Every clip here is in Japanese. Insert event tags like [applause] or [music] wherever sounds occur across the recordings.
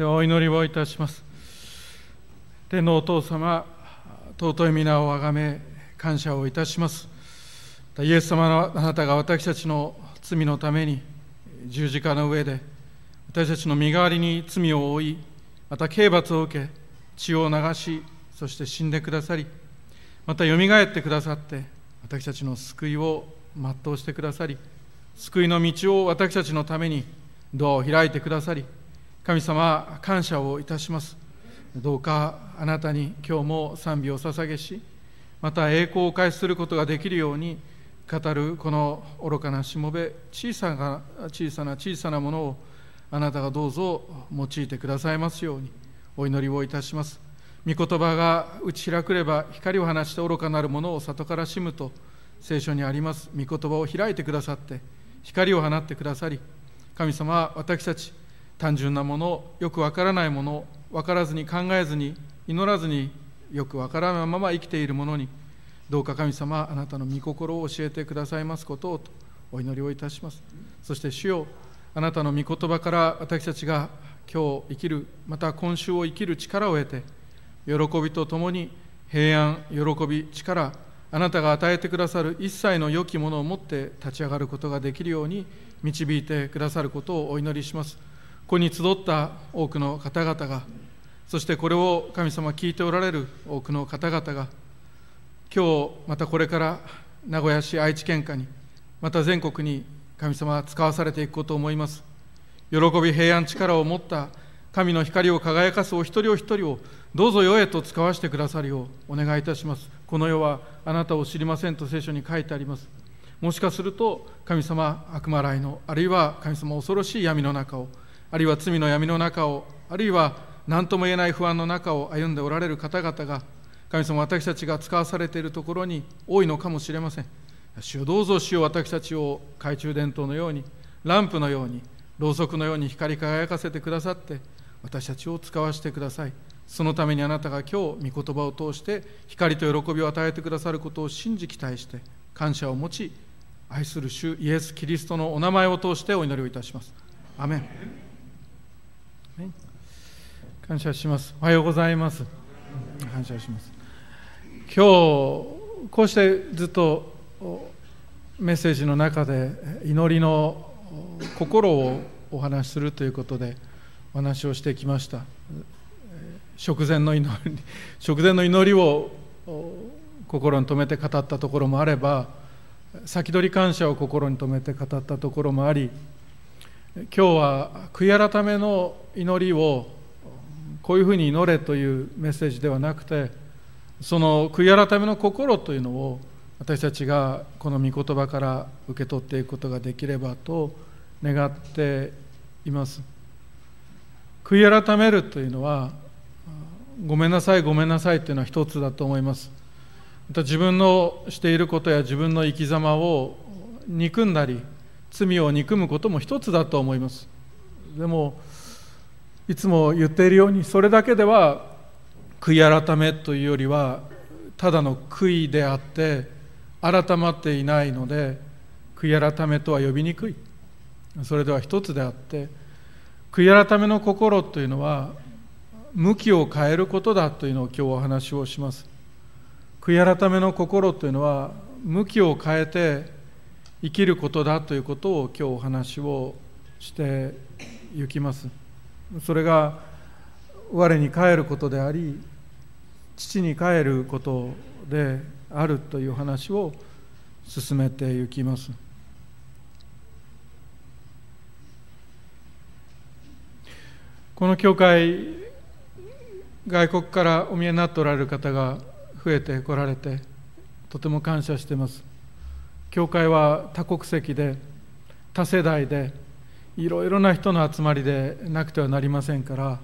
でお祈りをいたします。天のお父様尊い皆をあがめ感謝をいたします。イエス様のあなたが私たちの罪のために十字架の上で私たちの身代わりに罪を負いまた刑罰を受け血を流しそして死んでくださりまたよみがえってくださって私たちの救いを全うしてくださり救いの道を私たちのためにドアを開いてくださり神様感謝をいたします。どうかあなたに今日も賛美を捧げしまた栄光を返することができるように語るこの愚かなしもべ小さな小さな小さなものをあなたがどうぞ用いてくださいますようにお祈りをいたします。御言葉が打ち開くれば光を放して愚かなるものを里からしむと聖書にあります御言葉を開いてくださって光を放ってくださり神様私たち単純なものよくわからないもの分からずに考えずに祈らずによくわからないまま生きている者にどうか神様あなたの御心を教えてくださいますことをとお祈りをいたします。そして主よあなたの御言葉から私たちが今日生きるまた今週を生きる力を得て喜びとともに平安喜び力あなたが与えてくださる一切の良きものを持って立ち上がることができるように導いてくださることをお祈りします。ここに集った多くの方々がそしてこれを神様聞いておられる多くの方々が今日またこれから名古屋市愛知県下にまた全国に神様は使わされていくことを思います。喜び平安力を持った神の光を輝かすお一人お一人をどうぞ世へと使わせてくださるようお願いいたします。この世はあなたを知りませんと聖書に書いてあります。もしかすると神様悪魔来のあるいは神様恐ろしい闇の中をあるいは罪の闇の中をあるいは何とも言えない不安の中を歩んでおられる方々が神様私たちが使わされているところに多いのかもしれません。主よどうぞ主よ私たちを懐中電灯のようにランプのようにろうそくのように光り輝かせてくださって私たちを使わせてください。そのためにあなたが今日御言葉を通して光と喜びを与えてくださることを信じ期待して感謝を持ち愛する主イエス・キリストのお名前を通してお祈りをいたします。アメン。感謝します。おはようございます。感謝します。今日こうしてずっとメッセージの中で祈りの心をお話しするということでお話をしてきました。食前の祈り [laughs] 食前の祈りを心に留めて語ったところもあれば先取り感謝を心に留めて語ったところもあり今日は悔い改めの祈りをこういうふうに祈れというメッセージではなくてその悔い改めの心というのを私たちがこの御言葉から受け取っていくことができればと願っています。悔い改めるというのはごめんなさいごめんなさいというのは一つだと思います。また自分のしていることや自分の生き様を憎んだり罪を憎むことも一つだと思います。でもいつも言っているようにそれだけでは悔い改めというよりはただの悔いであって改まっていないので悔い改めとは呼びにくい。それでは一つであって悔い改めの心というのは向きを変えることだというのを今日お話をします。悔い改めの心というのは向きを変えて生きることだということを今日お話をしていきます。それが我に帰ることであり父に帰ることであるという話を進めていきます。この教会外国からお見えになっておられる方が増えてこられてとても感謝しています。教会は多国籍で多世代でいろいろな人の集まりでなくてはなりませんから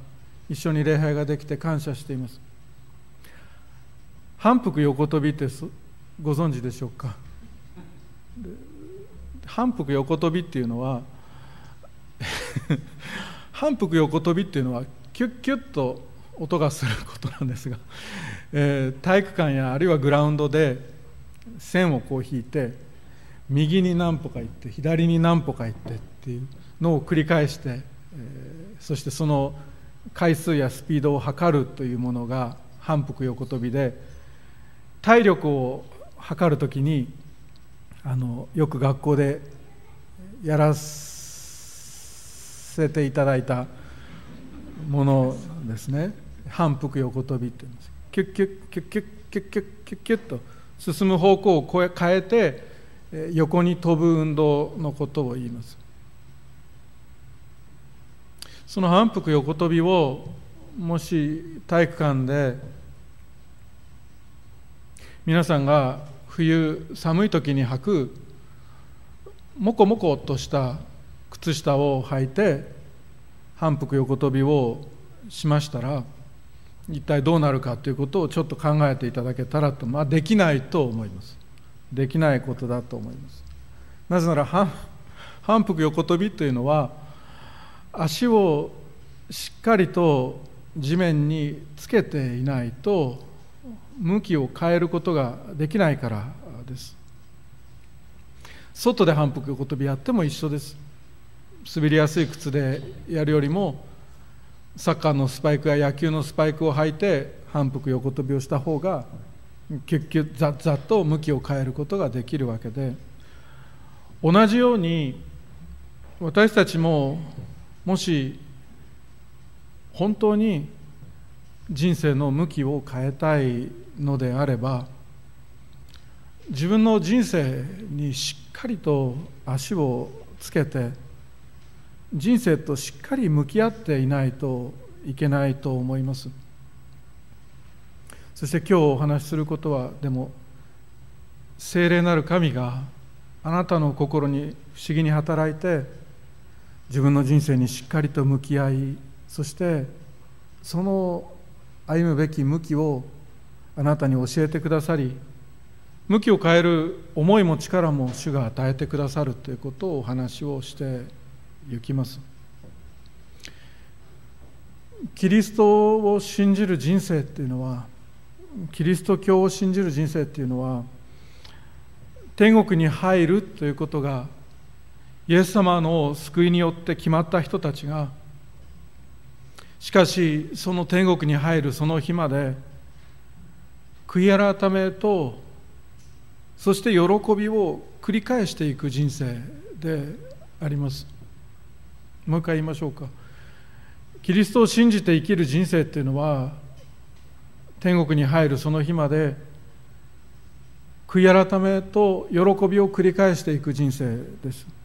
一緒に礼拝ができて感謝しています。反復横跳びってご存知でしょうか？反復横跳びっていうのは [laughs] 反復横跳びっていうのはキュッキュッと音がすることなんですが、えー、体育館やあるいはグラウンドで線をこう引いて右に何歩か行って左に何歩か行ってっていうのを繰り返して、えー、そしてその回数やスピードを測るというものが反復横跳びで体力を測るときにあのよく学校でやらせていただいたものですね。反復横跳びって言うんです。キュッキュッキュッキュッキュッキュッキュッキュッと進む方向を変えて横に飛ぶ運動のことを言います。その反復横跳びをもし体育館で皆さんが冬寒い時に履くもこもことした靴下を履いて反復横跳びをしましたら一体どうなるかということをちょっと考えていただけたらと、まあ、できないと思います。できないことだと思います。なぜなら反復横跳びというのは足をしっかりと地面につけていないと向きを変えることができないからです。外で反復横跳びやっても一緒です。滑りやすい靴でやるよりもサッカーのスパイクや野球のスパイクを履いて反復横跳びをした方が結局ざっざっと向きを変えることができるわけで。同じように私たちももし本当に人生の向きを変えたいのであれば自分の人生にしっかりと足をつけて人生としっかり向き合っていないといけないと思います。そして今日お話しすることはでも聖霊なる神があなたの心に不思議に働いて自分の人生にしっかりと向き合いそしてその歩むべき向きをあなたに教えてくださり向きを変える思いも力も主が与えてくださるということをお話をして行きます。キリストを信じる人生っていうのはキリスト教を信じる人生っていうのは天国に入るということがイエス様の救いによって決まった人たちがしかしその天国に入るその日まで悔い改めとそして喜びを繰り返していく人生であります。もう一回言いましょうか。キリストを信じて生きる人生っていうのは天国に入るその日まで悔い改めと喜びを繰り返していく人生です。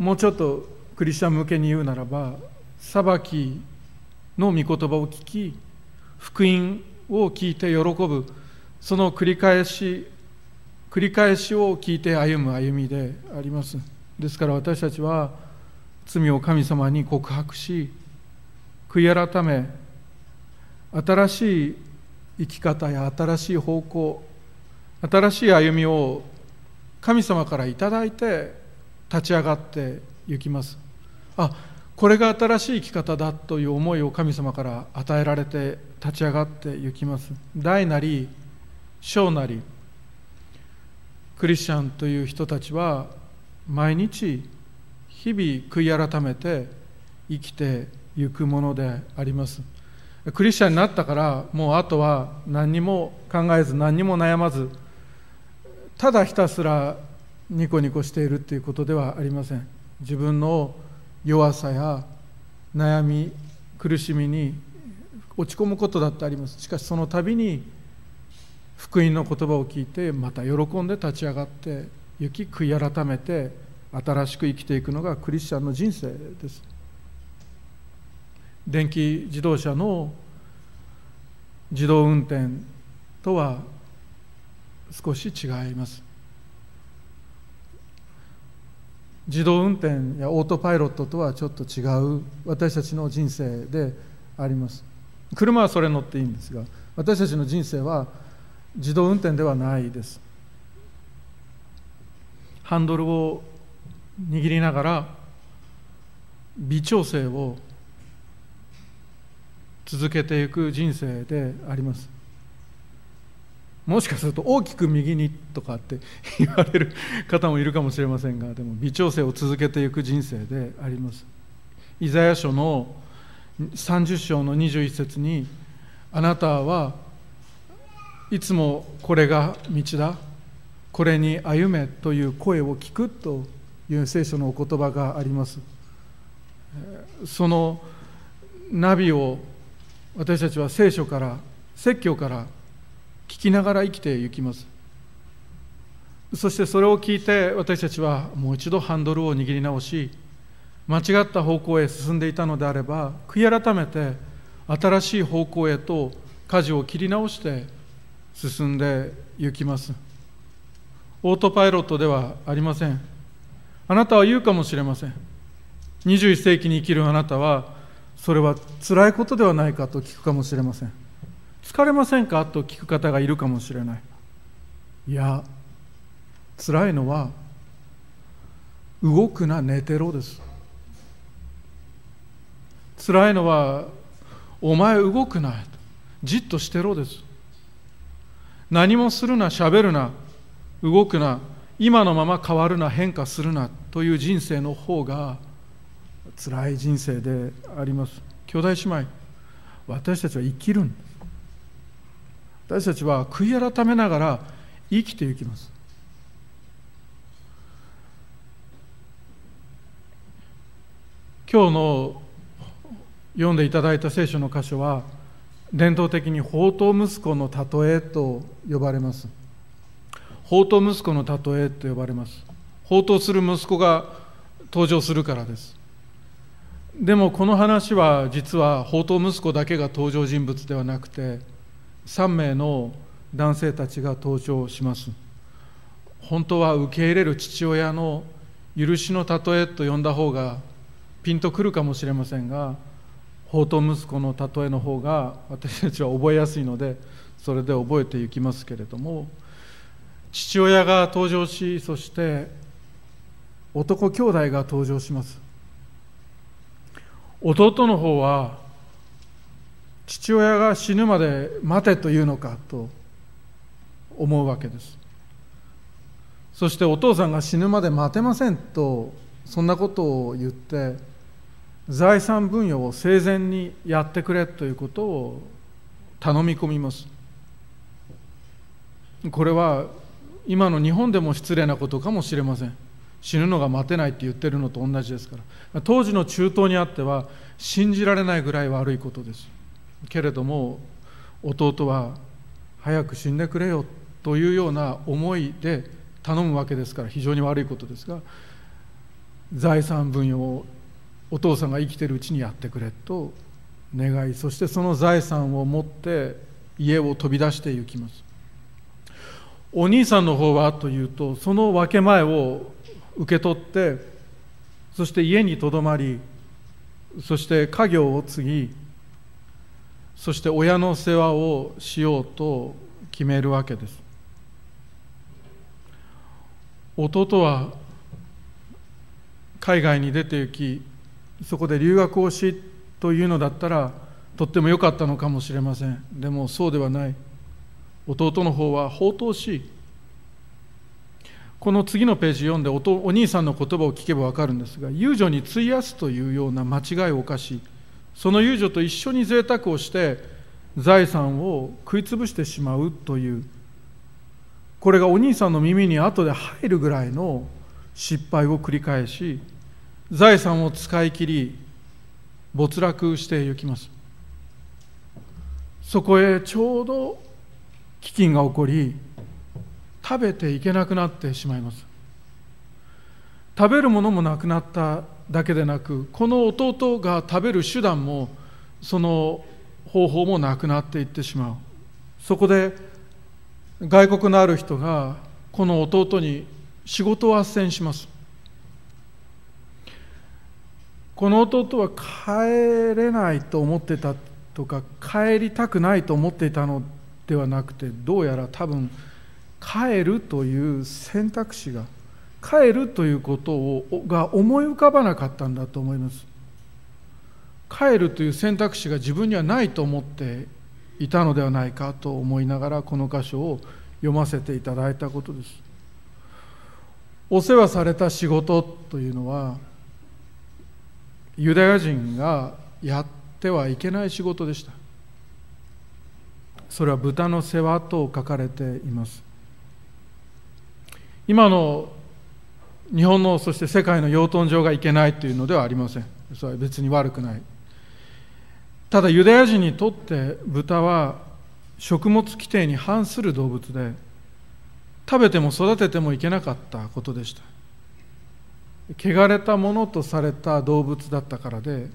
もうちょっとクリスチャン向けに言うならば裁きの御言葉を聞き福音を聞いて喜ぶその繰り返し繰り返しを聞いて歩む歩みであります。ですから私たちは罪を神様に告白し悔い改め新しい生き方や新しい方向新しい歩みを神様から頂いて立ち上がっていきます。あこれが新しい生き方だという思いを神様から与えられて立ち上がっていきます。大なり小なりクリスチャンという人たちは毎日日々悔い改めて生きていくものであります。クリスチャンになったからもうあとは何にも考えず何にも悩まずただひたすらニコニコしているということではありません。自分の弱さや悩み苦しみに落ち込むことだってあります。しかしその度に福音の言葉を聞いてまた喜んで立ち上がって行き悔い改めて新しく生きていくのがクリスチャンの人生です。電気自動車の自動運転とは少し違います。自動運転やオートパイロットとはちょっと違う私たちの人生であります。車はそれ乗っていいんですが私たちの人生は自動運転ではないです。ハンドルを握りながら微調整を続けていく人生であります。もしかすると大きく右にとかって [laughs] 言われる方もいるかもしれませんがでも微調整を続けていく人生であります。イザヤ書の30章の21節にあなたはいつもこれが道だこれに歩めという声を聞くという聖書のお言葉があります。そのナビを私たちは聖書から説教から聞きながら生きていきます。そしてそれを聞いて私たちはもう一度ハンドルを握り直し間違った方向へ進んでいたのであれば悔い改めて新しい方向へと舵を切り直して進んで行きます。オートパイロットではありません。あなたは言うかもしれません。21世紀に生きるあなたはそれは辛いことではないかと聞くかもしれません。疲れませんか？と聞く方がいるかもしれない。いや辛いのは動くな寝てろです。辛いのはお前動くなじっとしてろです。何もするなしゃべるな動くな今のまま変わるな変化するなという人生の方が辛い人生であります。兄弟姉妹私たちは生きるんです。私たちは悔い改めながら生きていきます。今日の読んでいただいた聖書の箇所は伝統的に宝刀息子の例えと呼ばれます。宝刀息子の例えと呼ばれます。宝刀する息子が登場するからです。でもこの話は実は宝刀息子だけが登場人物ではなくて3名の男性たちが登場します。本当は受け入れる父親の許しの例えと呼んだ方がピンとくるかもしれませんが宝刀息子の例えの方が私たちは覚えやすいのでそれで覚えていきますけれども父親が登場しそして男兄弟が登場します。弟の方は父親が死ぬまで待てというのかと思うわけです。そしてお父さんが死ぬまで待てませんとそんなことを言って財産分与を生前にやってくれということを頼み込みます。これは今の日本でも失礼なことかもしれません。死ぬのが待てないって言ってるのと同じですから。当時の中東にあっては信じられないぐらい悪いことです。けれども弟は早く死んでくれよというような思いで頼むわけですから非常に悪いことですが財産分与をお父さんが生きてるうちにやってくれと願いそしてその財産を持って家を飛び出していきます。お兄さんの方はというとその分け前を受け取ってそして家にとどまりそして家業を継ぎそして親の世話をしようと決めるわけです。弟は海外に出て行きそこで留学をしというのだったらとっても良かったのかもしれません。でもそうではない。弟の方は放蕩し。この次のページ読んでおお兄さんの言葉を聞けば分かるんですが遊女に費やすというような間違いを犯しその遊女と一緒に贅沢をして財産を食い潰してしまうというこれがお兄さんの耳に後で入るぐらいの失敗を繰り返し財産を使い切り没落してゆきます。そこへちょうど飢饉が起こり食べていけなくなってしまいます。食べるものもなくなっただけでなくこの弟が食べる手段もその方法もなくなっていってしまう。そこで外国のある人がこの弟に仕事を斡旋します。この弟は帰れないと思ってたとか帰りたくないと思っていたのではなくてどうやら多分帰るという選択肢が帰るということをが思い浮かばなかったんだと思います。帰るという選択肢が自分にはないと思っていたのではないかと思いながらこの箇所を読ませていただいたことです。お世話された仕事というのはユダヤ人がやってはいけない仕事でした。それは豚の世話と書かれています。今の日本のそして世界の養豚場がいけないというのではありません。それは別に悪くない。ただユダヤ人にとって豚は食物規定に反する動物で食べても育ててもいけなかったことでした。汚れたものとされた動物だったからで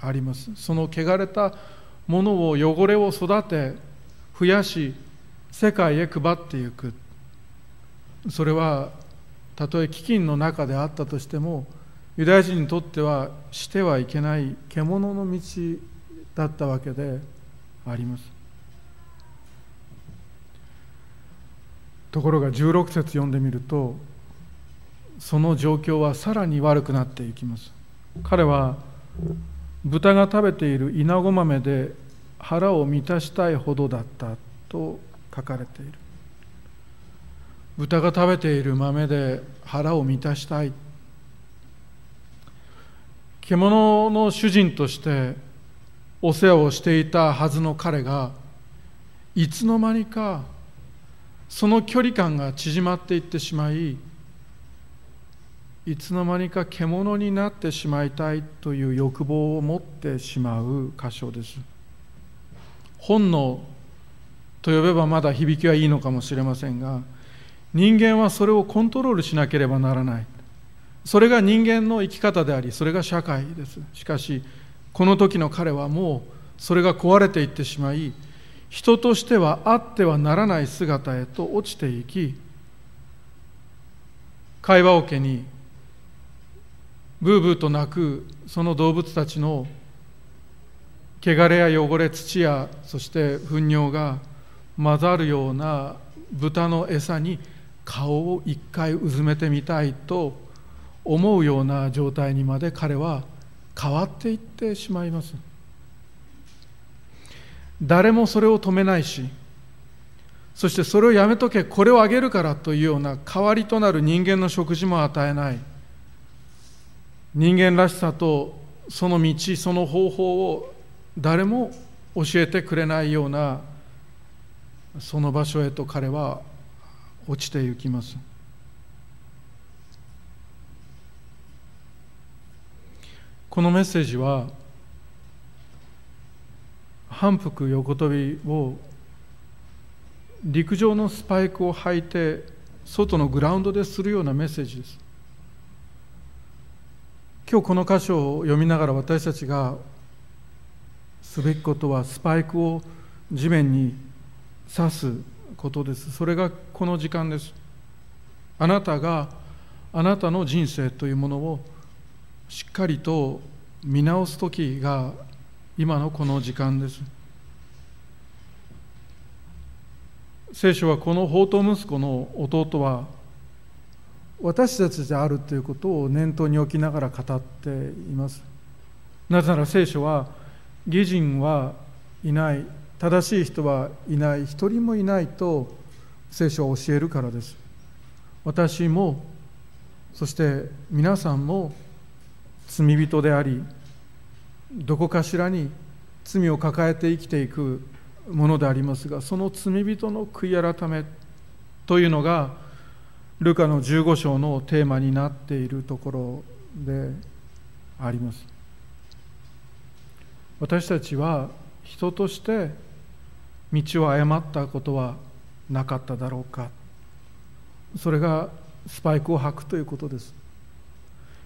あります。その汚れたものを汚れを育て増やし世界へ配っていく。それはたとえ飢饉の中であったとしてもユダヤ人にとってはしてはいけない獣の道だったわけであります。ところが16節読んでみるとその状況はさらに悪くなっていきます。彼は豚が食べているイナゴ豆で腹を満たしたいほどだったと書かれている。豚が食べている豆で腹を満たしたい。獣の主人としてお世話をしていたはずの彼がいつの間にかその距離感が縮まっていってしまいいつの間にか獣になってしまいたいという欲望を持ってしまう箇所です。本能と呼べばまだ響きはいいのかもしれませんが人間はそれをコントロールしなければならない。それが人間の生き方でありそれが社会です。しかしこの時の彼はもうそれが壊れていってしまい人としてはあってはならない姿へと落ちていき会話桶にブーブーと鳴くその動物たちの汚れや汚れ土やそして糞尿が混ざるような豚の餌に顔を一回うずめてみたいと思うような状態にまで彼は変わっていってしまいます。誰もそれを止めないしそしてそれをやめとけこれをあげるからというような代わりとなる人間の食事も与えない。人間らしさとその道その方法を誰も教えてくれないようなその場所へと彼は落ちてゆきます。このメッセージは反復横跳びを陸上のスパイクを履いて外のグラウンドでするようなメッセージです。今日この箇所を読みながら私たちがすべきことはスパイクを地面に刺す。ことです。それがこの時間です。あなたがあなたの人生というものをしっかりと見直す時が今のこの時間です。聖書はこの宝刀息子の弟は私たちであるということを念頭に置きながら語っています。なぜなら聖書は義人はいない。正しい人はいない一人もいないと聖書は教えるからです。私もそして皆さんも罪人でありどこかしらに罪を抱えて生きていくものでありますがその罪人の悔い改めというのがルカの15章のテーマになっているところであります。私たちは人として道を誤ったことはなかっただろうか。それがスパイクを履くということです。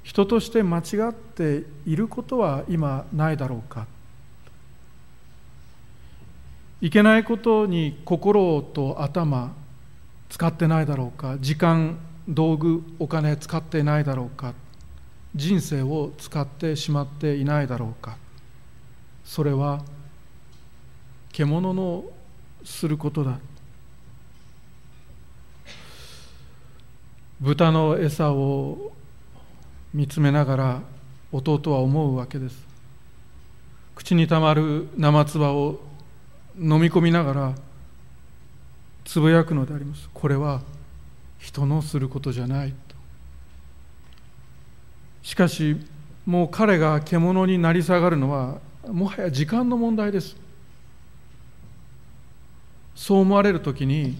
人として間違っていることは今ないだろうか。いけないことに心と頭使ってないだろうか。時間道具お金使ってないだろうか。人生を使ってしまっていないだろうか。それは獣のすることだ。豚の餌を見つめながら弟は思うわけです。口にたまる生唾を飲み込みながらつぶやくのであります。これは人のすることじゃない。としかしもう彼が獣になり下がるのはもはや時間の問題です。そう思われる時に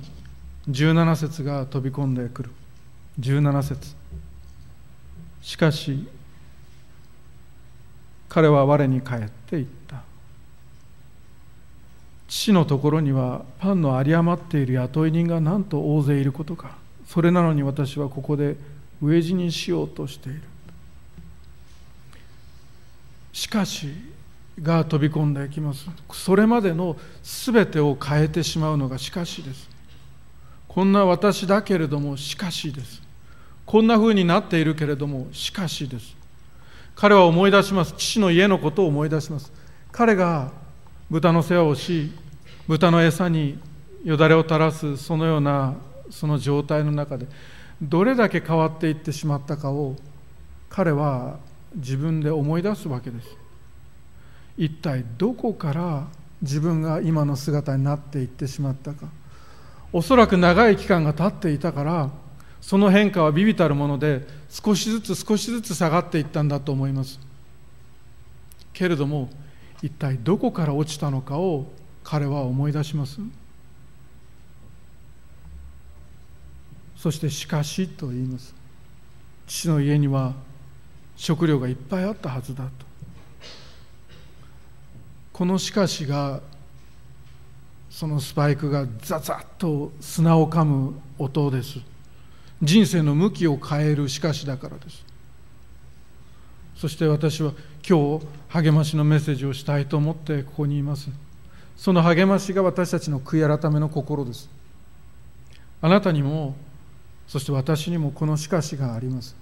17節が飛び込んでくる。17節。しかし彼は我に帰っていった。父のところにはパンの有り余っている雇い人がなんと大勢いることか。それなのに私はここで飢え死にしようとしている。しかしが飛び込んでいきます。それまでの全てを変えてしまうのがしかしです。こんな私だけれどもしかしです。こんな風になっているけれどもしかしです。彼は思い出します。父の家のことを思い出します。彼が豚の世話をし豚の餌によだれを垂らすそのようなその状態の中でどれだけ変わっていってしまったかを彼は自分で思い出すわけです。一体どこから自分が今の姿になっていってしまったか。おそらく長い期間が経っていたからその変化は微々たるもので少しずつ少しずつ下がっていったんだと思います。けれども一体どこから落ちたのかを彼は思い出します。そして「しかし」と言います。父の家には食料がいっぱいあったはずだと。この「しかし」がそのスパイクがザザッと砂を噛む音です。人生の向きを変えるしかしだからです。そして私は今日励ましのメッセージをしたいと思ってここにいます。その励ましが私たちの悔い改めの心です。あなたにもそして私にもこのしかしがあります。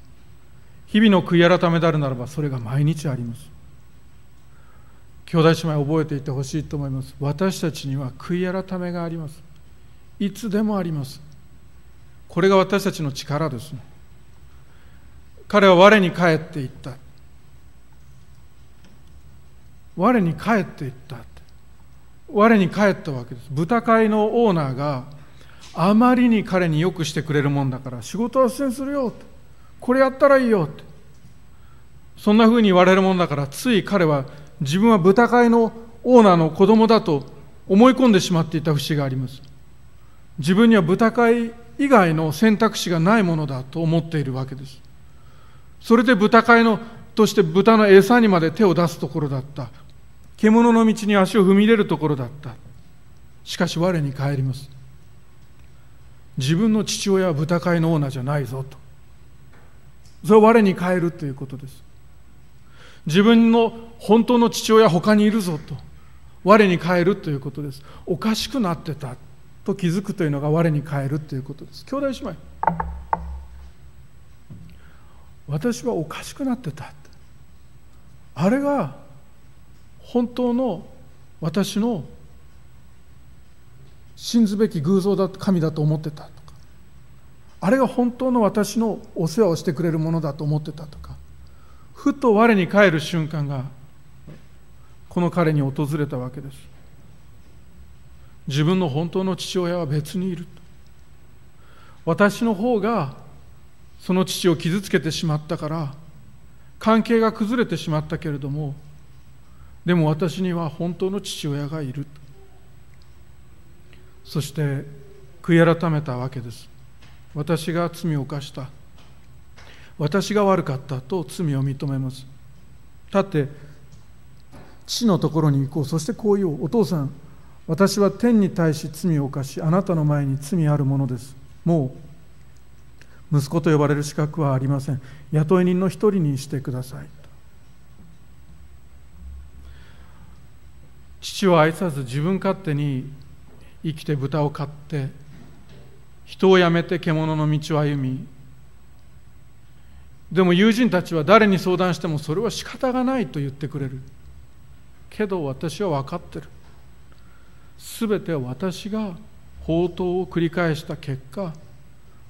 日々の悔い改めであるならばそれが毎日あります。兄弟姉妹覚えていてほしいと思います。私たちには悔い改めがあります。いつでもあります。これが私たちの力です。ね彼は我に帰っていった。我に帰っていった。我に帰ったわけです。豚飼いのオーナーがあまりに彼によくしてくれるもんだから仕事は斡旋するよって。これやったらいいよって。そんなふうに言われるもんだからつい彼は自分は豚飼いのオーナーの子供だと思い込んでしまっていた節があります。自分には豚飼い以外の選択肢がないものだと思っているわけです。それで豚飼いのとして豚の餌にまで手を出すところだった。獣の道に足を踏み入れるところだった。しかし我に帰ります。自分の父親は豚飼いのオーナーじゃないぞと。それは我に帰るということです。自分の本当の父親他にいるぞと。我に帰るということです。おかしくなってたと気づくというのが我に帰るということです。兄弟姉妹。私はおかしくなってた。あれが本当の私の信ずべき偶像だ神だと思ってたとか。あれが本当の私のお世話をしてくれるものだと思ってたとか。ふと我に返る瞬間がこの彼に訪れたわけです。自分の本当の父親は別にいる私の方がその父を傷つけてしまったから関係が崩れてしまったけれどもでも私には本当の父親がいるそして悔い改めたわけです。私が罪を犯した。私が悪かったと罪を認めます。立って父のところに行こう。そしてこう言おうお父さん私は天に対し罪を犯しあなたの前に罪あるものです。もう息子と呼ばれる資格はありません。雇い人の一人にしてください。父を愛さず自分勝手に生きて豚を飼って人を辞めて獣の道を歩みでも友人たちは誰に相談してもそれは仕方がないと言ってくれる。けど私は分かってる。全て私が宝刀を繰り返した結果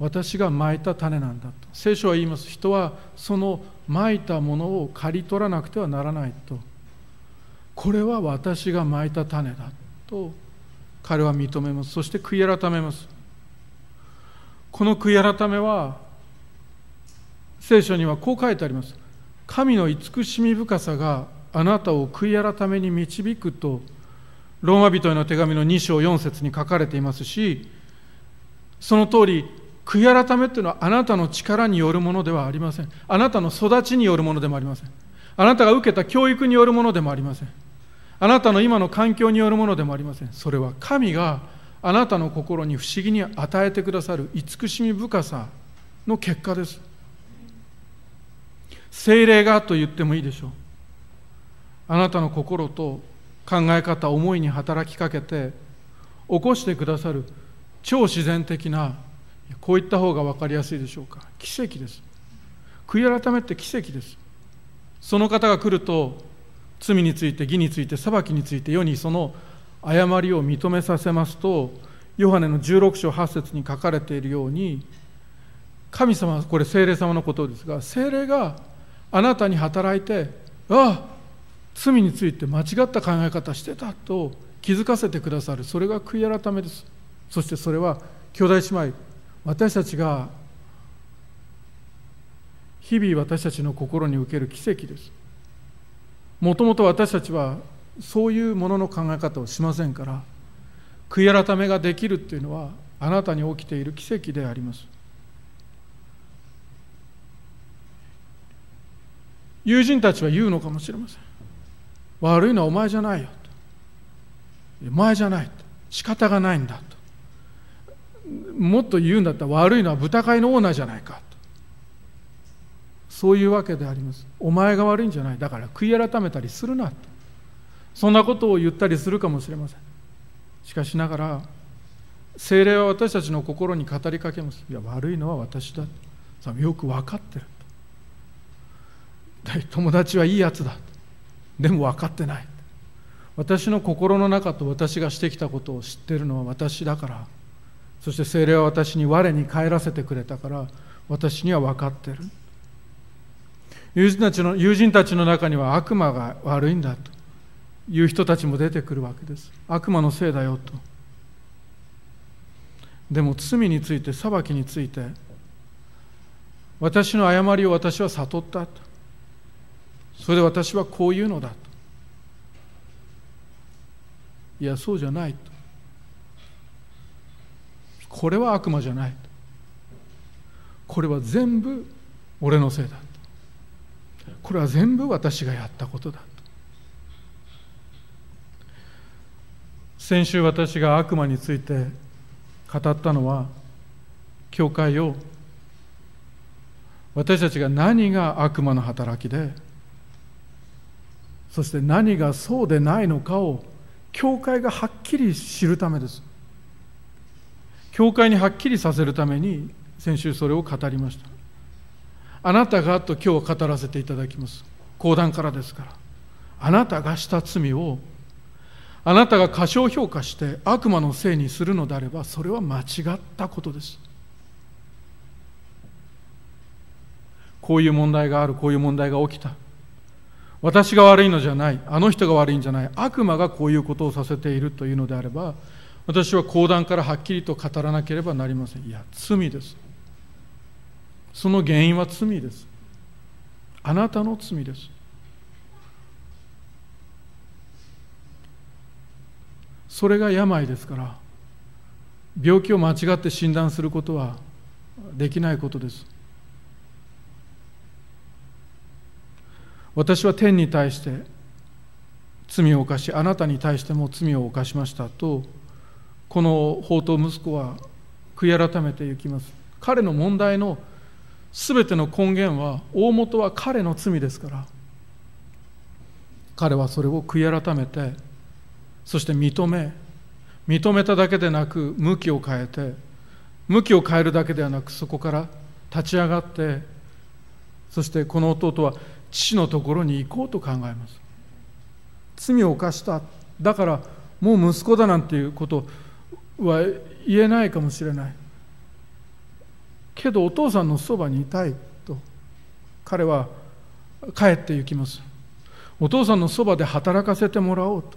私がまいた種なんだと。聖書は言います。人はそのまいたものを刈り取らなくてはならないと。これは私がまいた種だと。彼は認めます。そして悔い改めます。この悔い改めは聖書にはこう書いてあります。神の慈しみ深さがあなたを悔い改めに導くとローマ人への手紙の2章4節に書かれていますしその通り悔い改めっていうのはあなたの力によるものではありません。あなたの育ちによるものでもありません。あなたが受けた教育によるものでもありません。あなたの今の環境によるものでもありません。それは神があなたの心に不思議に与えてくださる慈しみ深さの結果です。精霊がと言ってもいいでしょう。あなたの心と考え方思いに働きかけて起こしてくださる超自然的なこういった方が分かりやすいでしょうか。奇跡です。悔い改めって奇跡です。その方が来ると罪について義について裁きについて世にその誤りを認めさせますとヨハネの16章8節に書かれているように神様これ精霊様のことですが精霊があなたに働いてああ罪について間違った考え方してたと気づかせてくださる。それが悔い改めです。そしてそれは兄弟姉妹私たちが日々私たちの心に受ける奇跡です。もともと私たちはそういうものの考え方をしませんから悔い改めができるっていうのはあなたに起きている奇跡であります。友人たちは言うのかもしれません。悪いのはお前じゃないよと。お前じゃないと。仕方がないんだと。もっと言うんだったら悪いのは豚飼いのオーナーじゃないかと。そういうわけであります。お前が悪いんじゃない。だから悔い改めたりするなと。そんなことを言ったりするかもしれません。しかしながら精霊は私たちの心に語りかけます。いや悪いのは私だよく分かってる。友達はいいやつだ。でも分かってない。私の心の中と私がしてきたことを知ってるのは私だから。そして精霊は私に我に帰らせてくれたから。私には分かってる。友人たちの友人たちの中には悪魔が悪いんだと。いう人たちも出てくるわけです。悪魔のせいだよと。でも罪について裁きについて私の誤りを私は悟ったと。それで私はこういうのだと。いやそうじゃないと。これは悪魔じゃないと。これは全部俺のせいだと。これは全部私がやったことだと。先週私が悪魔について語ったのは教会を私たちが何が悪魔の働きでそして何がそうでないのかを教会がはっきり知るためです。教会にはっきりさせるために先週それを語りました。あなたがと今日語らせていただきます。講談からですから。あなたがした罪をあなたが過小評価して悪魔のせいにするのであればそれは間違ったことです。こういう問題があるこういう問題が起きた。私が悪いのじゃない。あの人が悪いんじゃない。悪魔がこういうことをさせているというのであれば私は講談からはっきりと語らなければなりません。いや罪です。その原因は罪です。あなたの罪です。それが病ですから病気を間違って診断することはできないことです。私は天に対して罪を犯しあなたに対しても罪を犯しましたとこの宝刀息子は悔い改めていきます。彼の問題の全ての根源は大元は彼の罪ですから彼はそれを悔い改めてそして認め認めただけでなく向きを変えて向きを変えるだけではなくそこから立ち上がってそしてこの弟は父のところに行こうと考えます。罪を犯した。だからもう息子だなんていうことは言えないかもしれない。けどお父さんのそばにいたいと。彼は帰って行きます。お父さんのそばで働かせてもらおうと。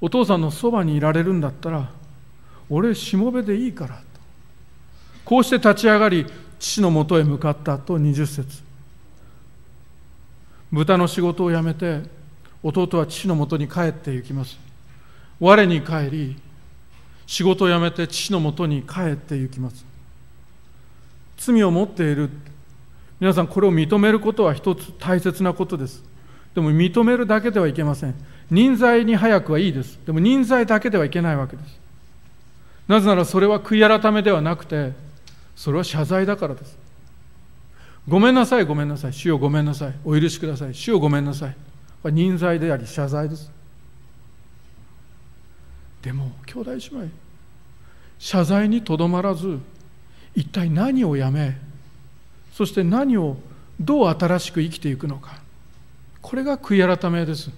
お父さんのそばにいられるんだったら俺しもべでいいからと。こうして立ち上がり父のもとへ向かったと20節。豚の仕事を辞めて弟は父のもとに帰って行きます。我に帰り仕事を辞めて父のもとに帰って行きます。罪を持っている。皆さんこれを認めることは一つ大切なことです。でも認めるだけではいけません。人罪に早くはいいです。でも人罪だけではいけないわけです。なぜならそれは悔い改めではなくてそれは謝罪だからです。ごめんなさいごめんなさい。主よごめんなさい。お許しください。主よごめんなさい。人罪であり謝罪です。でも兄弟姉妹謝罪にとどまらず一体何をやめそして何をどう新しく生きていくのか。これが悔い改めです。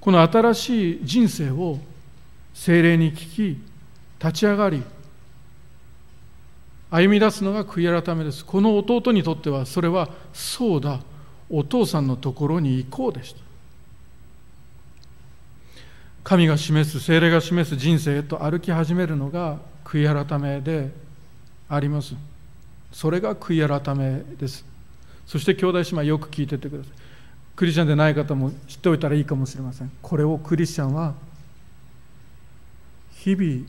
この新しい人生を精霊に聞き立ち上がり歩み出すのが悔い改めです。この弟にとってはそれはそうだ。お父さんのところに行こうでした。神が示す精霊が示す人生へと歩き始めるのが悔い改めであります。それが悔い改めです。そして兄弟姉妹よく聞いててください。クリスチャンでない方も知っておいたらいいかもしれません。これをクリスチャンは日々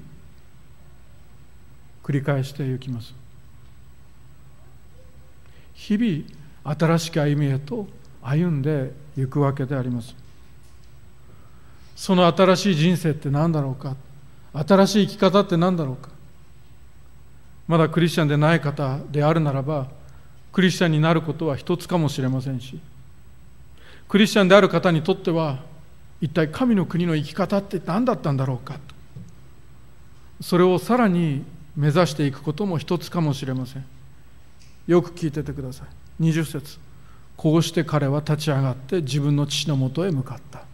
繰り返していきます。日々新しく歩みへと歩んでいくわけであります。その新しい人生って何だろうか？新しい生き方って何だろうか？まだクリスチャンでない方であるならばクリスチャンになることは一つかもしれませんしクリスチャンである方にとっては一体神の国の生き方って何だったんだろうか？それをさらに目指していくことも一つかもしれません。よく聞いててください。20節。こうして彼は立ち上がって自分の父のもとへ向かった。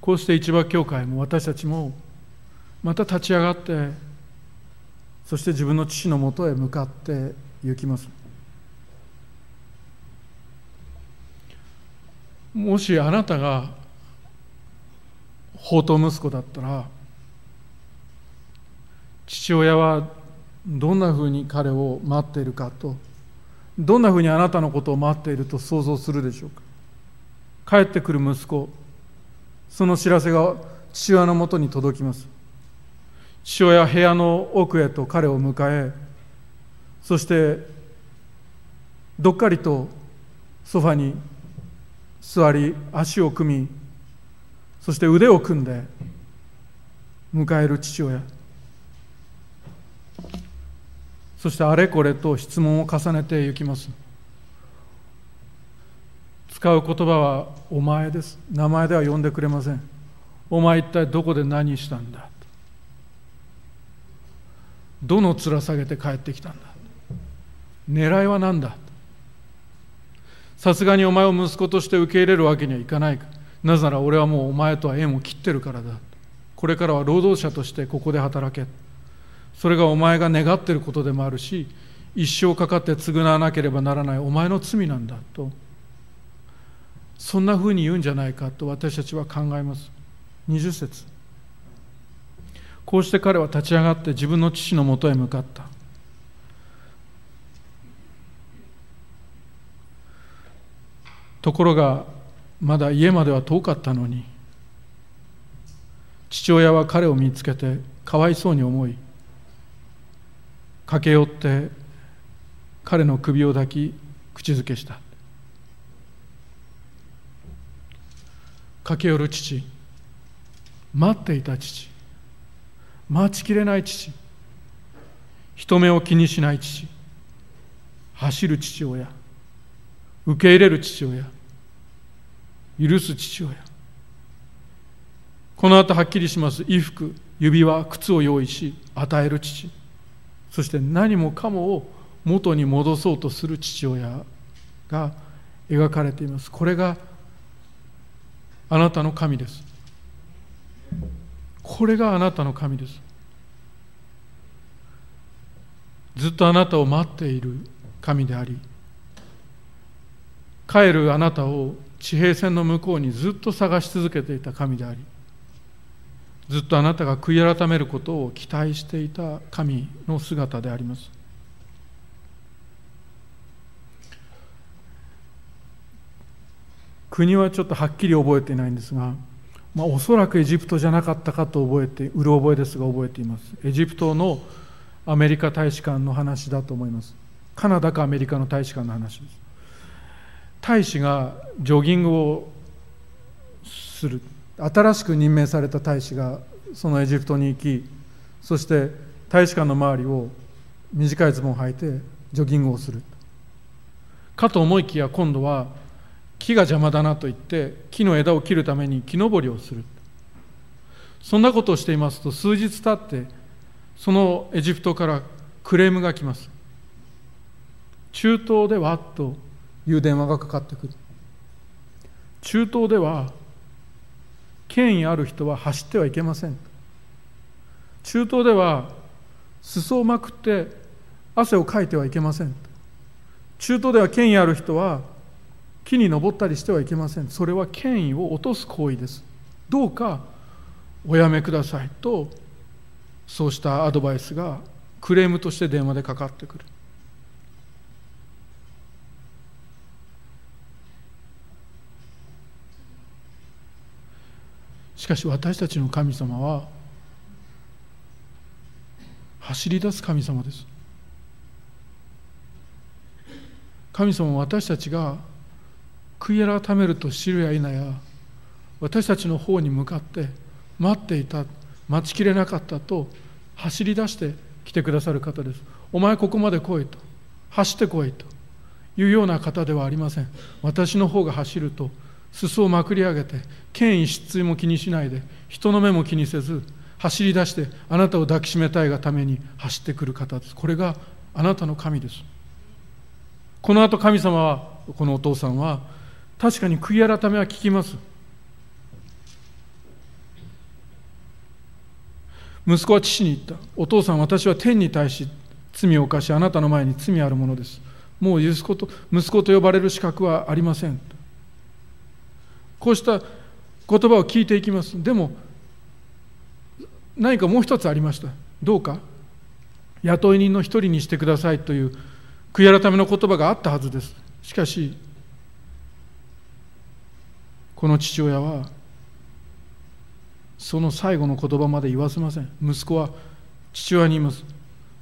こうして市場教会も私たちもまた立ち上がってそして自分の父のもとへ向かって行きます。もしあなたが宝刀息子だったら父親はどんなふうに彼を待っているかとどんなふうにあなたのことを待っていると想像するでしょうか。帰ってくる息子その知らせが父親のもとに届きます。父親は部屋の奥へと彼を迎えそしてどっかりとソファに座り足を組みそして腕を組んで迎える父親。そしてあれこれと質問を重ねていきます。使う言葉は「お前」です。名前では呼んでくれません。お前一体どこで何したんだ。どの面下げて帰ってきたんだ。狙いは何だ。さすがにお前を息子として受け入れるわけにはいかないか。なぜなら俺はもうお前とは縁を切ってるからだ。これからは労働者としてここで働け。それがお前が願っていることでもあるし一生かかって償わなければならないお前の罪なんだと。そんなふうに言うんじゃないかと私たちは考えます。20節。こうして彼は立ち上がって自分の父のもとへ向かった。ところがまだ家までは遠かったのに父親は彼を見つけてかわいそうに思い駆け寄って彼の首を抱き口づけした。駆け寄る父。待っていた父。待ちきれない父。人目を気にしない父。走る父親。受け入れる父親。許す父親。この後はっきりします。衣服指輪靴を用意し与える父。そして何もかもを元に戻そうとする父親が描かれています。これがあなたの神です。これがあなたの神です。ずっとあなたを待っている神であり帰るあなたを地平線の向こうにずっと探し続けていた神でありずっとあなたが悔い改めることを期待していた神の姿であります。国はちょっとはっきり覚えていないんですが、まあ、おそらくエジプトじゃなかったかと覚えてうる覚えですが覚えています。エジプトのアメリカ大使館の話だと思います。カナダかアメリカの大使館の話です。大使がジョギングをする。新しく任命された大使がそのエジプトに行きそして大使館の周りを短いズボンを履いてジョギングをする。かと思いきや今度は木が邪魔だなと言って木の枝を切るために木登りをする。そんなことをしていますと数日経ってそのエジプトからクレームが来ます。中東ではという電話がかかってくる。中東では権威ある人は走ってはいけません。中東では裾をまくって汗をかいてはいけません。中東では権威ある人は木に登ったりしてはいけません。それは権威を落とす行為です。どうかおやめくださいとそうしたアドバイスがクレームとして電話でかかってくる。しかし私たちの神様は走り出す神様です。神様は私たちが悔い改めると知るや否や私たちの方に向かって待っていた待ちきれなかったと走り出して来てくださる方です。お前ここまで来いと走ってこいというような方ではありません。私の方が走ると裾をまくり上げて権威失墜も気にしないで人の目も気にせず走り出してあなたを抱きしめたいがために走ってくる方です。これがあなたの神です。この後神様はこのお父さんは確かに悔い改めは聞きます。息子は父に言った。お父さん私は天に対し罪を犯しあなたの前に罪あるものです。もう息子と息子と呼ばれる資格はありません。こうした言葉を聞いていきます。でも何かもう一つありました。どうか。雇い人の一人にしてくださいという悔い改めの言葉があったはずです。しかしこの父親はその最後の言葉まで言わせません。息子は父親に言います。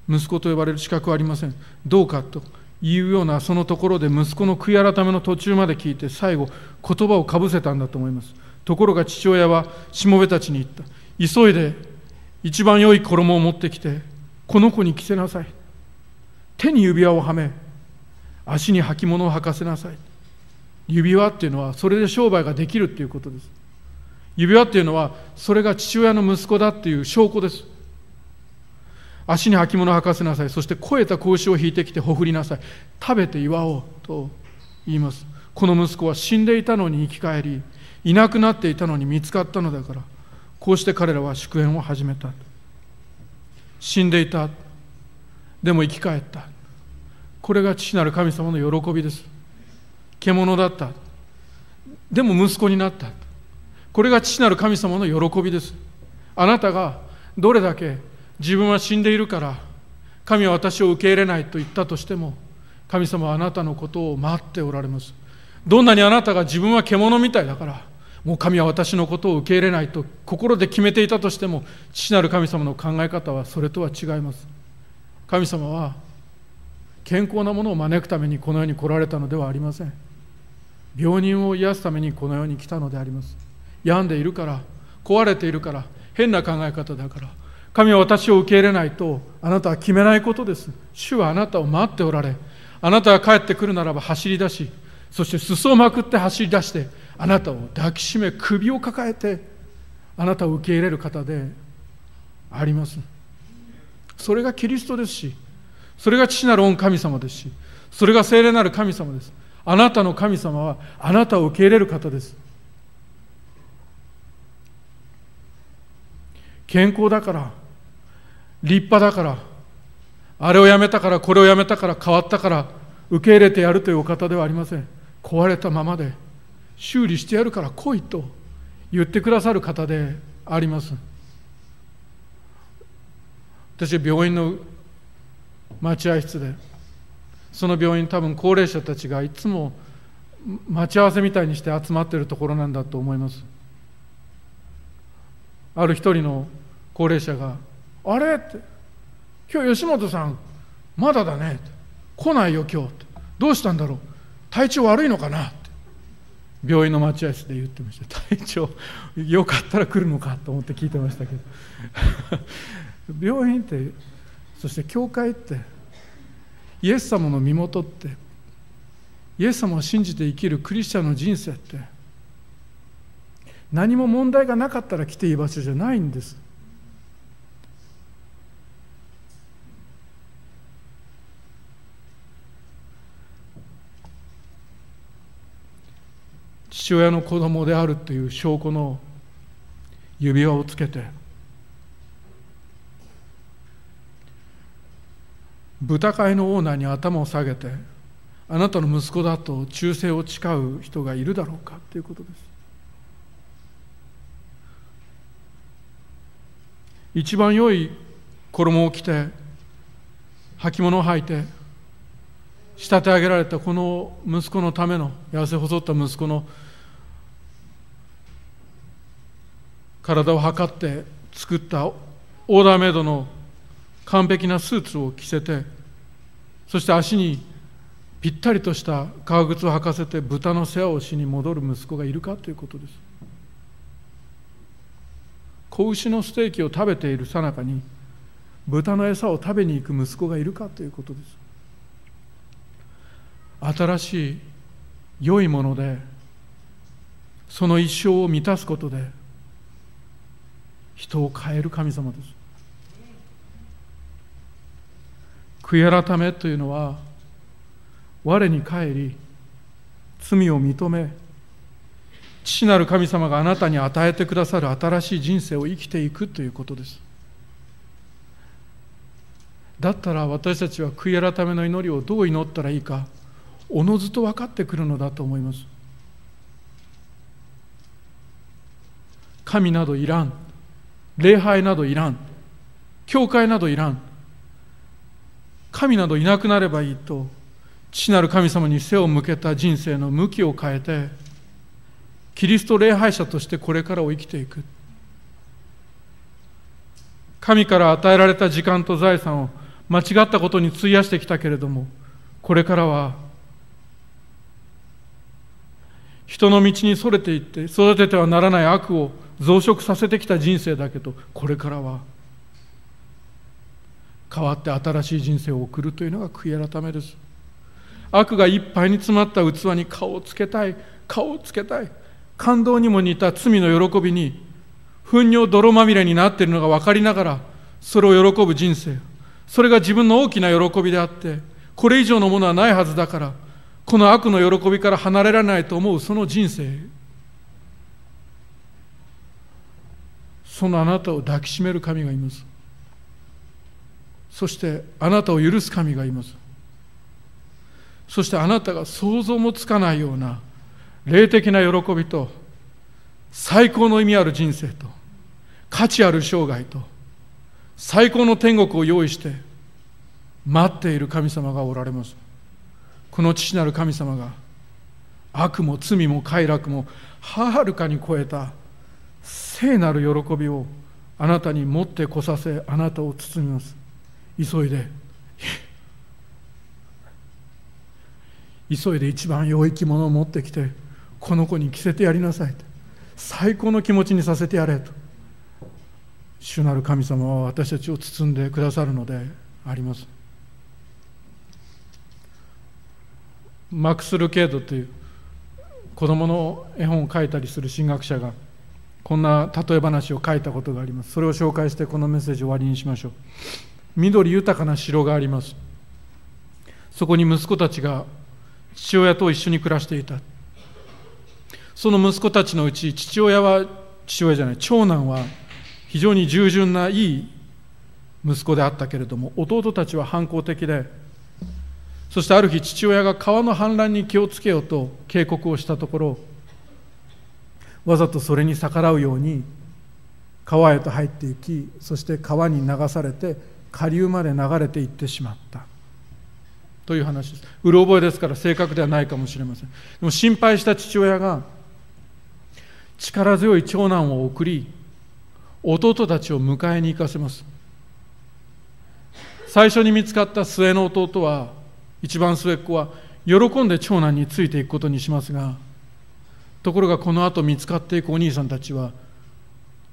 息子と呼ばれる資格はありません。どうかと。いうようなそのところで息子の悔い改めの途中まで聞いて最後言葉をかぶせたんだと思います。ところが父親はしもべたちに言った。急いで一番良い衣を持ってきてこの子に着せなさい。手に指輪をはめ足に履物を履かせなさい。指輪っていうのはそれで商売ができるっていうことです。指輪っていうのはそれが父親の息子だっていう証拠です。足に履物を履かせなさい。そして肥えた子牛を引いてきてほふりなさい。食べて祝おうと言います。この息子は死んでいたのに生き返りいなくなっていたのに見つかったのだからこうして彼らは祝宴を始めた。死んでいた。でも生き返った。これが父なる神様の喜びです。獣だった。でも息子になった。これが父なる神様の喜びです。あなたがどれだけ自分は死んでいるから神は私を受け入れないと言ったとしても神様はあなたのことを待っておられます。どんなにあなたが自分は獣みたいだからもう神は私のことを受け入れないと心で決めていたとしても父なる神様の考え方はそれとは違います。神様は健康なものを招くためにこの世に来られたのではありません。病人を癒すためにこの世に来たのであります。病んでいるから壊れているから変な考え方だから神は私を受け入れないとあなたは決めないことです。主はあなたを待っておられあなたが帰ってくるならば走り出しそして裾をまくって走り出してあなたを抱きしめ首を抱えてあなたを受け入れる方であります。それがキリストですしそれが父なる御神様ですしそれが聖霊なる神様です。あなたの神様はあなたを受け入れる方です。健康だから立派だからあれをやめたからこれをやめたから変わったから受け入れてやるというお方ではありません。壊れたままで修理してやるから来いと言ってくださる方であります。私は病院の待合室でその病院多分高齢者たちがいつも待ち合わせみたいにして集まっているところなんだと思います。ある一人の高齢者が「あれ?」って「今日吉本さんまだだね」来ないよ今日」って「どうしたんだろう。体調悪いのかな?」って。病院の待合室で言ってました。体調よかったら来るのかと思って聞いてましたけど。[laughs] 病院ってそして教会ってイエス様の身元ってイエス様を信じて生きるクリスチャンの人生って何も問題がなかったら来ていい場所じゃないんです。父親の子供であるという証拠の指輪をつけて豚飼いのオーナーに頭を下げてあなたの息子だと忠誠を誓う人がいるだろうかということです。一番良い衣を着て履物を履いて仕立て上げられたこの息子のための痩せ細った息子の体を測って作ったオーダーメイドの完璧なスーツを着せてそして足にぴったりとした革靴を履かせて豚の世話をしに戻る息子がいるかということです。子牛のステーキを食べているさなかに豚の餌を食べに行く息子がいるかということです。新しい良いものでその一生を満たすことで人を変える神様です。悔い改めというのは我に返り罪を認め父なる神様があなたに与えてくださる新しい人生を生きていくということです。だったら私たちは悔い改めの祈りをどう祈ったらいいかおのずと分かってくるのだと思います。神などいらん。礼拝などいらん。教会などいらん。神などいなくなればいいと父なる神様に背を向けた人生の向きを変えてキリスト礼拝者としてこれからを生きていく。神から与えられた時間と財産を間違ったことに費やしてきたけれどもこれからは人の道にそれていって育ててはならない悪を増殖させてきた人生だけどこれからは変わって新しい人生を送るというのが悔い改めです。悪がいっぱいに詰まった器に顔をつけたい顔をつけたい。感動にも似た罪の喜びに糞尿泥まみれになっているのが分かりながらそれを喜ぶ人生。それが自分の大きな喜びであってこれ以上のものはないはずだからこの悪の喜びから離れられないと思うその人生。そのあなたを抱きしめる神がいます。そしてあなたを許す神がいます。そしてあなたが想像もつかないような霊的な喜びと最高の意味ある人生と価値ある生涯と最高の天国を用意して待っている神様がおられます。この父なる神様が悪も罪も快楽もはるかに超えた聖なる喜びをあなたに持ってこさせあなたを包みます。急いで。急いで一番良い着物を持ってきてこの子に着せてやりなさい最高の気持ちにさせてやれと。主なる神様は私たちを包んでくださるのであります。マックス・ルケードという子供の絵本を描いたりする神学者がこんな例え話を書いたことがあります。それを紹介してこのメッセージ終わりにしましょう。緑豊かな城があります。そこに息子たちが父親と一緒に暮らしていた。その息子たちのうち父親は父親じゃない長男は非常に従順ないい息子であったけれども弟たちは反抗的でそしてある日父親が川の氾濫に気をつけようと警告をしたところわざとそれに逆らうように川へと入っていきそして川に流されて下流まで流れていってしまった。という話です。うろ覚えですから正確ではないかもしれません。でも心配した父親が力強い長男を送り弟たちを迎えに行かせます。最初に見つかった末の弟は一番末っ子は喜んで長男についていくことにしますがところがこの後見つかっていくお兄さんたちは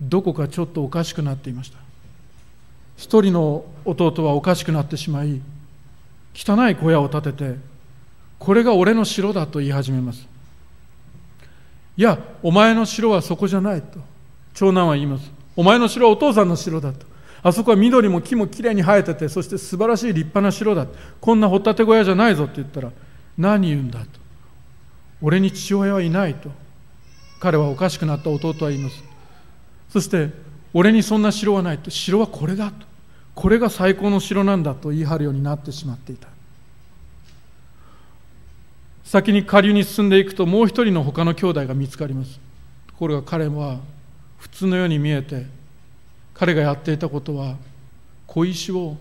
どこかちょっとおかしくなっていました。一人の弟はおかしくなってしまい汚い小屋を建ててこれが俺の城だと言い始めます。いやお前の城はそこじゃないと長男は言います。お前の城はお父さんの城だと。あそこは緑も木もきれいに生えててそして素晴らしい立派な城だこんな掘ったて小屋じゃないぞって言ったら何言うんだと。俺に父親はいないと。彼はおかしくなった弟は言います。そして俺にそんな城はないと。城はこれだと。これが最高の城なんだと言い張るようになってしまっていた。先に下流に進んでいくともう一人の他の兄弟が見つかります。ところが彼は普通のように見えて彼がやっていたことは小石を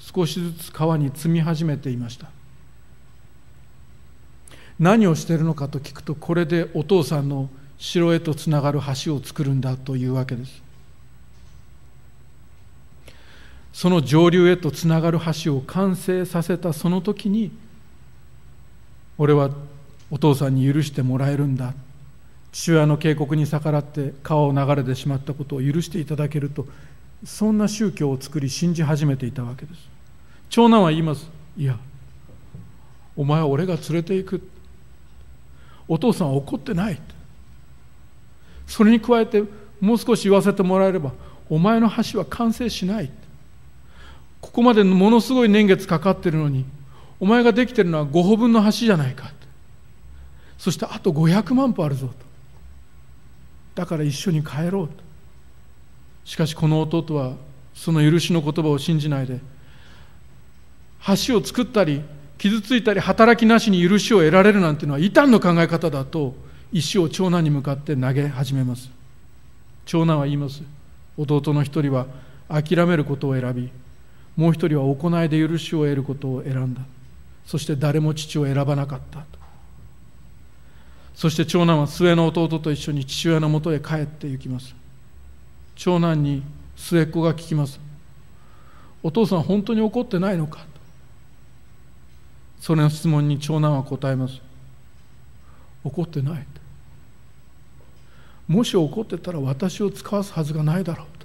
少しずつ川に積み始めていました。何をしているのかと聞くとこれでお父さんの城へとつながる橋を作るんだというわけです。その上流へとつながる橋を完成させたその時に俺はお父さんに許してもらえるんだ。父親の警告に逆らって川を流れてしまったことを許していただけるとそんな宗教を作り信じ始めていたわけです。長男は言います。いやお前は俺が連れて行く。お父さんは怒ってない。それに加えてもう少し言わせてもらえればお前の橋は完成しない。ここまでものすごい年月かかってるのにお前ができてるのは5歩分の橋じゃないか。そしてあと500万歩あるぞと。だから一緒に帰ろうと。しかしこの弟はその許しの言葉を信じないで橋を作ったり傷ついたり働きなしに許しを得られるなんていうのは異端の考え方だと石を長男に向かって投げ始めます。長男は言います。弟の一人は諦めることを選びもう一人は行いで許しを得ることを選んだ。そして誰も父を選ばなかった。そして長男は末の弟と一緒に父親のもとへ帰って行きます。長男に末っ子が聞きます。お父さん本当に怒ってないのか。それの質問に長男は答えます。怒ってない。もし怒ってたら私を使わすはずがないだろうと。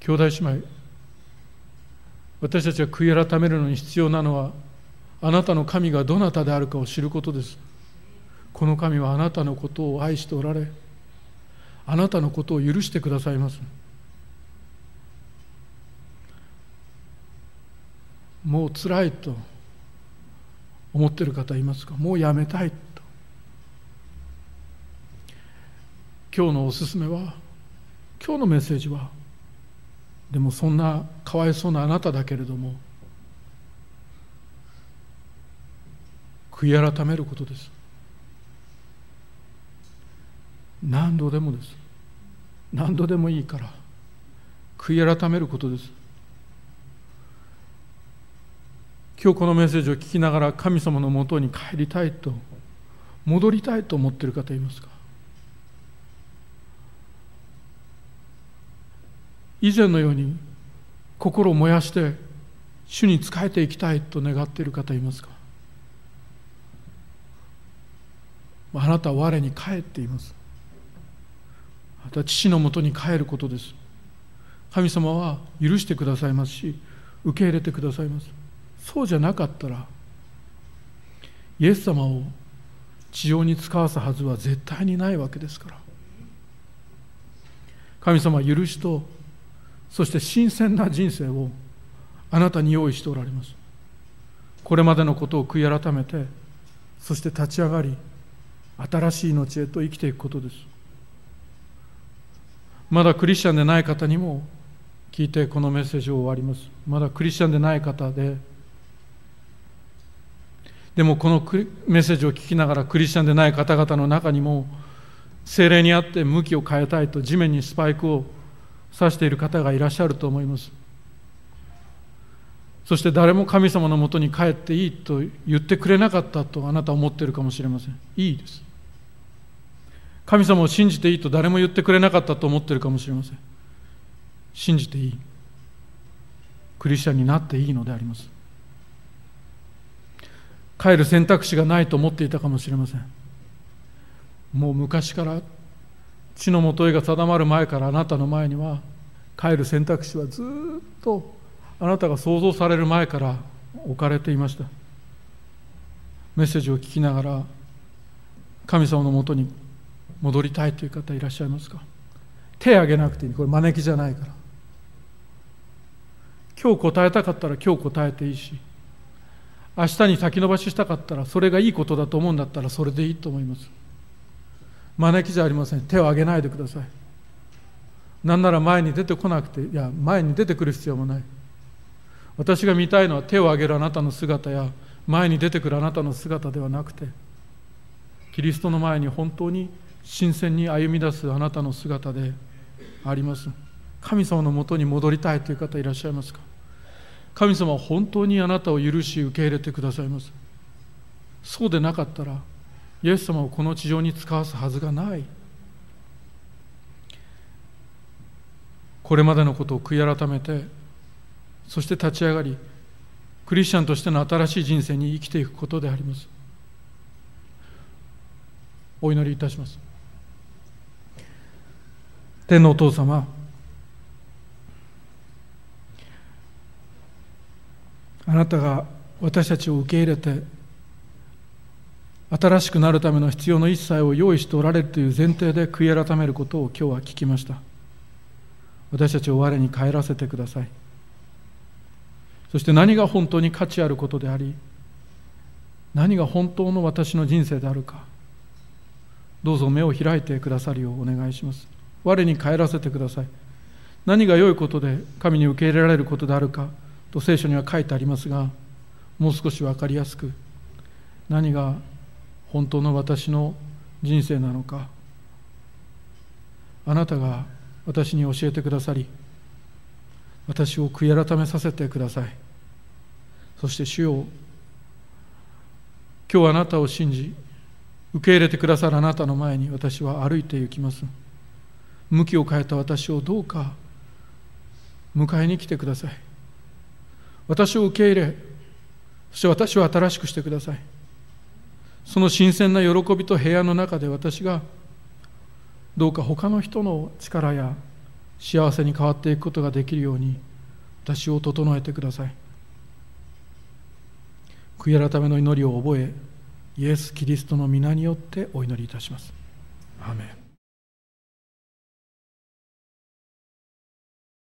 兄弟姉妹私たちが悔い改めるのに必要なのはあなたの神がどなたであるかを知ることです。この神はあなたのことを愛しておられあなたのことを許してくださいます。もう辛いと思ってる方いますか？もうやめたいと。今日のおすすめは今日のメッセージはでもそんなかわいそうなあなただけれども悔い改めることです。何度でもです。何度でもいいから悔い改めることです。今日このメッセージを聞きながら神様のもとに帰りたいと戻りたいと思っている方いますか？以前のように心を燃やして主に仕えていきたいと願っている方いますか？あなたは我に帰っています。また父のもとに帰ることです。神様は許してくださいますし受け入れてくださいます。そうじゃなかったらイエス様を地上に使わすはずは絶対にないわけですから。神様は許しとそして新鮮な人生をあなたに用意しておられます。これまでのことを悔い改めてそして立ち上がり新しい命へと生きていくことです。まだクリスチャンでない方にも聞いてこのメッセージを終わります。まだクリスチャンでない方ででもこのメッセージを聞きながらクリスチャンでない方々の中にも精霊にあって向きを変えたいと地面にスパイクを刺している方がいらっしゃると思います。そして誰も神様のもとに帰っていいと言ってくれなかったとあなたは思っているかもしれません。いいです。神様を信じていいと誰も言ってくれなかったと思っているかもしれません。信じていい。クリスチャンになっていいのであります。帰る選択肢がないと思っていたかもしれません。もう昔から地のもとへが定まる前からあなたの前には帰る選択肢はずっとあなたが想像される前から置かれていました。メッセージを聞きながら神様のもとに戻りたいという方いらっしゃいますか？手を挙げなくていい。これ招きじゃないから。今日答えたかったら今日答えていいし。明日に先延ばししたかったらそれがいいことだと思うんだったらそれでいいと思います。招きじゃありません。手を挙げないでください。なんなら前に出てこなくていや前に出てくる必要もない。私が見たいのは手を挙げるあなたの姿や前に出てくるあなたの姿ではなくてキリストの前に本当に新鮮に歩み出すあなたの姿であります。神様のもとに戻りたいという方いらっしゃいますか？神様は本当にあなたを許し受け入れてくださいます。そうでなかったらイエス様をこの地上に使わすはずがない。これまでのことを悔い改めてそして立ち上がりクリスチャンとしての新しい人生に生きていくことであります。お祈りいたします。天のお父様あなたが私たちを受け入れて新しくなるための必要の一切を用意しておられるという前提で悔い改めることを今日は聞きました。私たちを我に帰らせてください。そして何が本当に価値あることであり何が本当の私の人生であるかどうぞ目を開いてくださるようお願いします。我に帰らせてください。何が良いことで神に受け入れられることであるかと聖書には書いてありますがもう少し分かりやすく何が本当の私の人生なのかあなたが私に教えてくださり私を悔い改めさせてください。そして主よ今日あなたを信じ受け入れてくださるあなたの前に私は歩いて行きます。向きを変えた私をどうか迎えに来てください。私を受け入れそして私を新しくしてください。その新鮮な喜びと平安の中で私がどうか他の人の力や幸せに変わっていくことができるように私を整えてください。悔い改めの祈りを覚えイエス・キリストの皆によってお祈りいたします。アメン。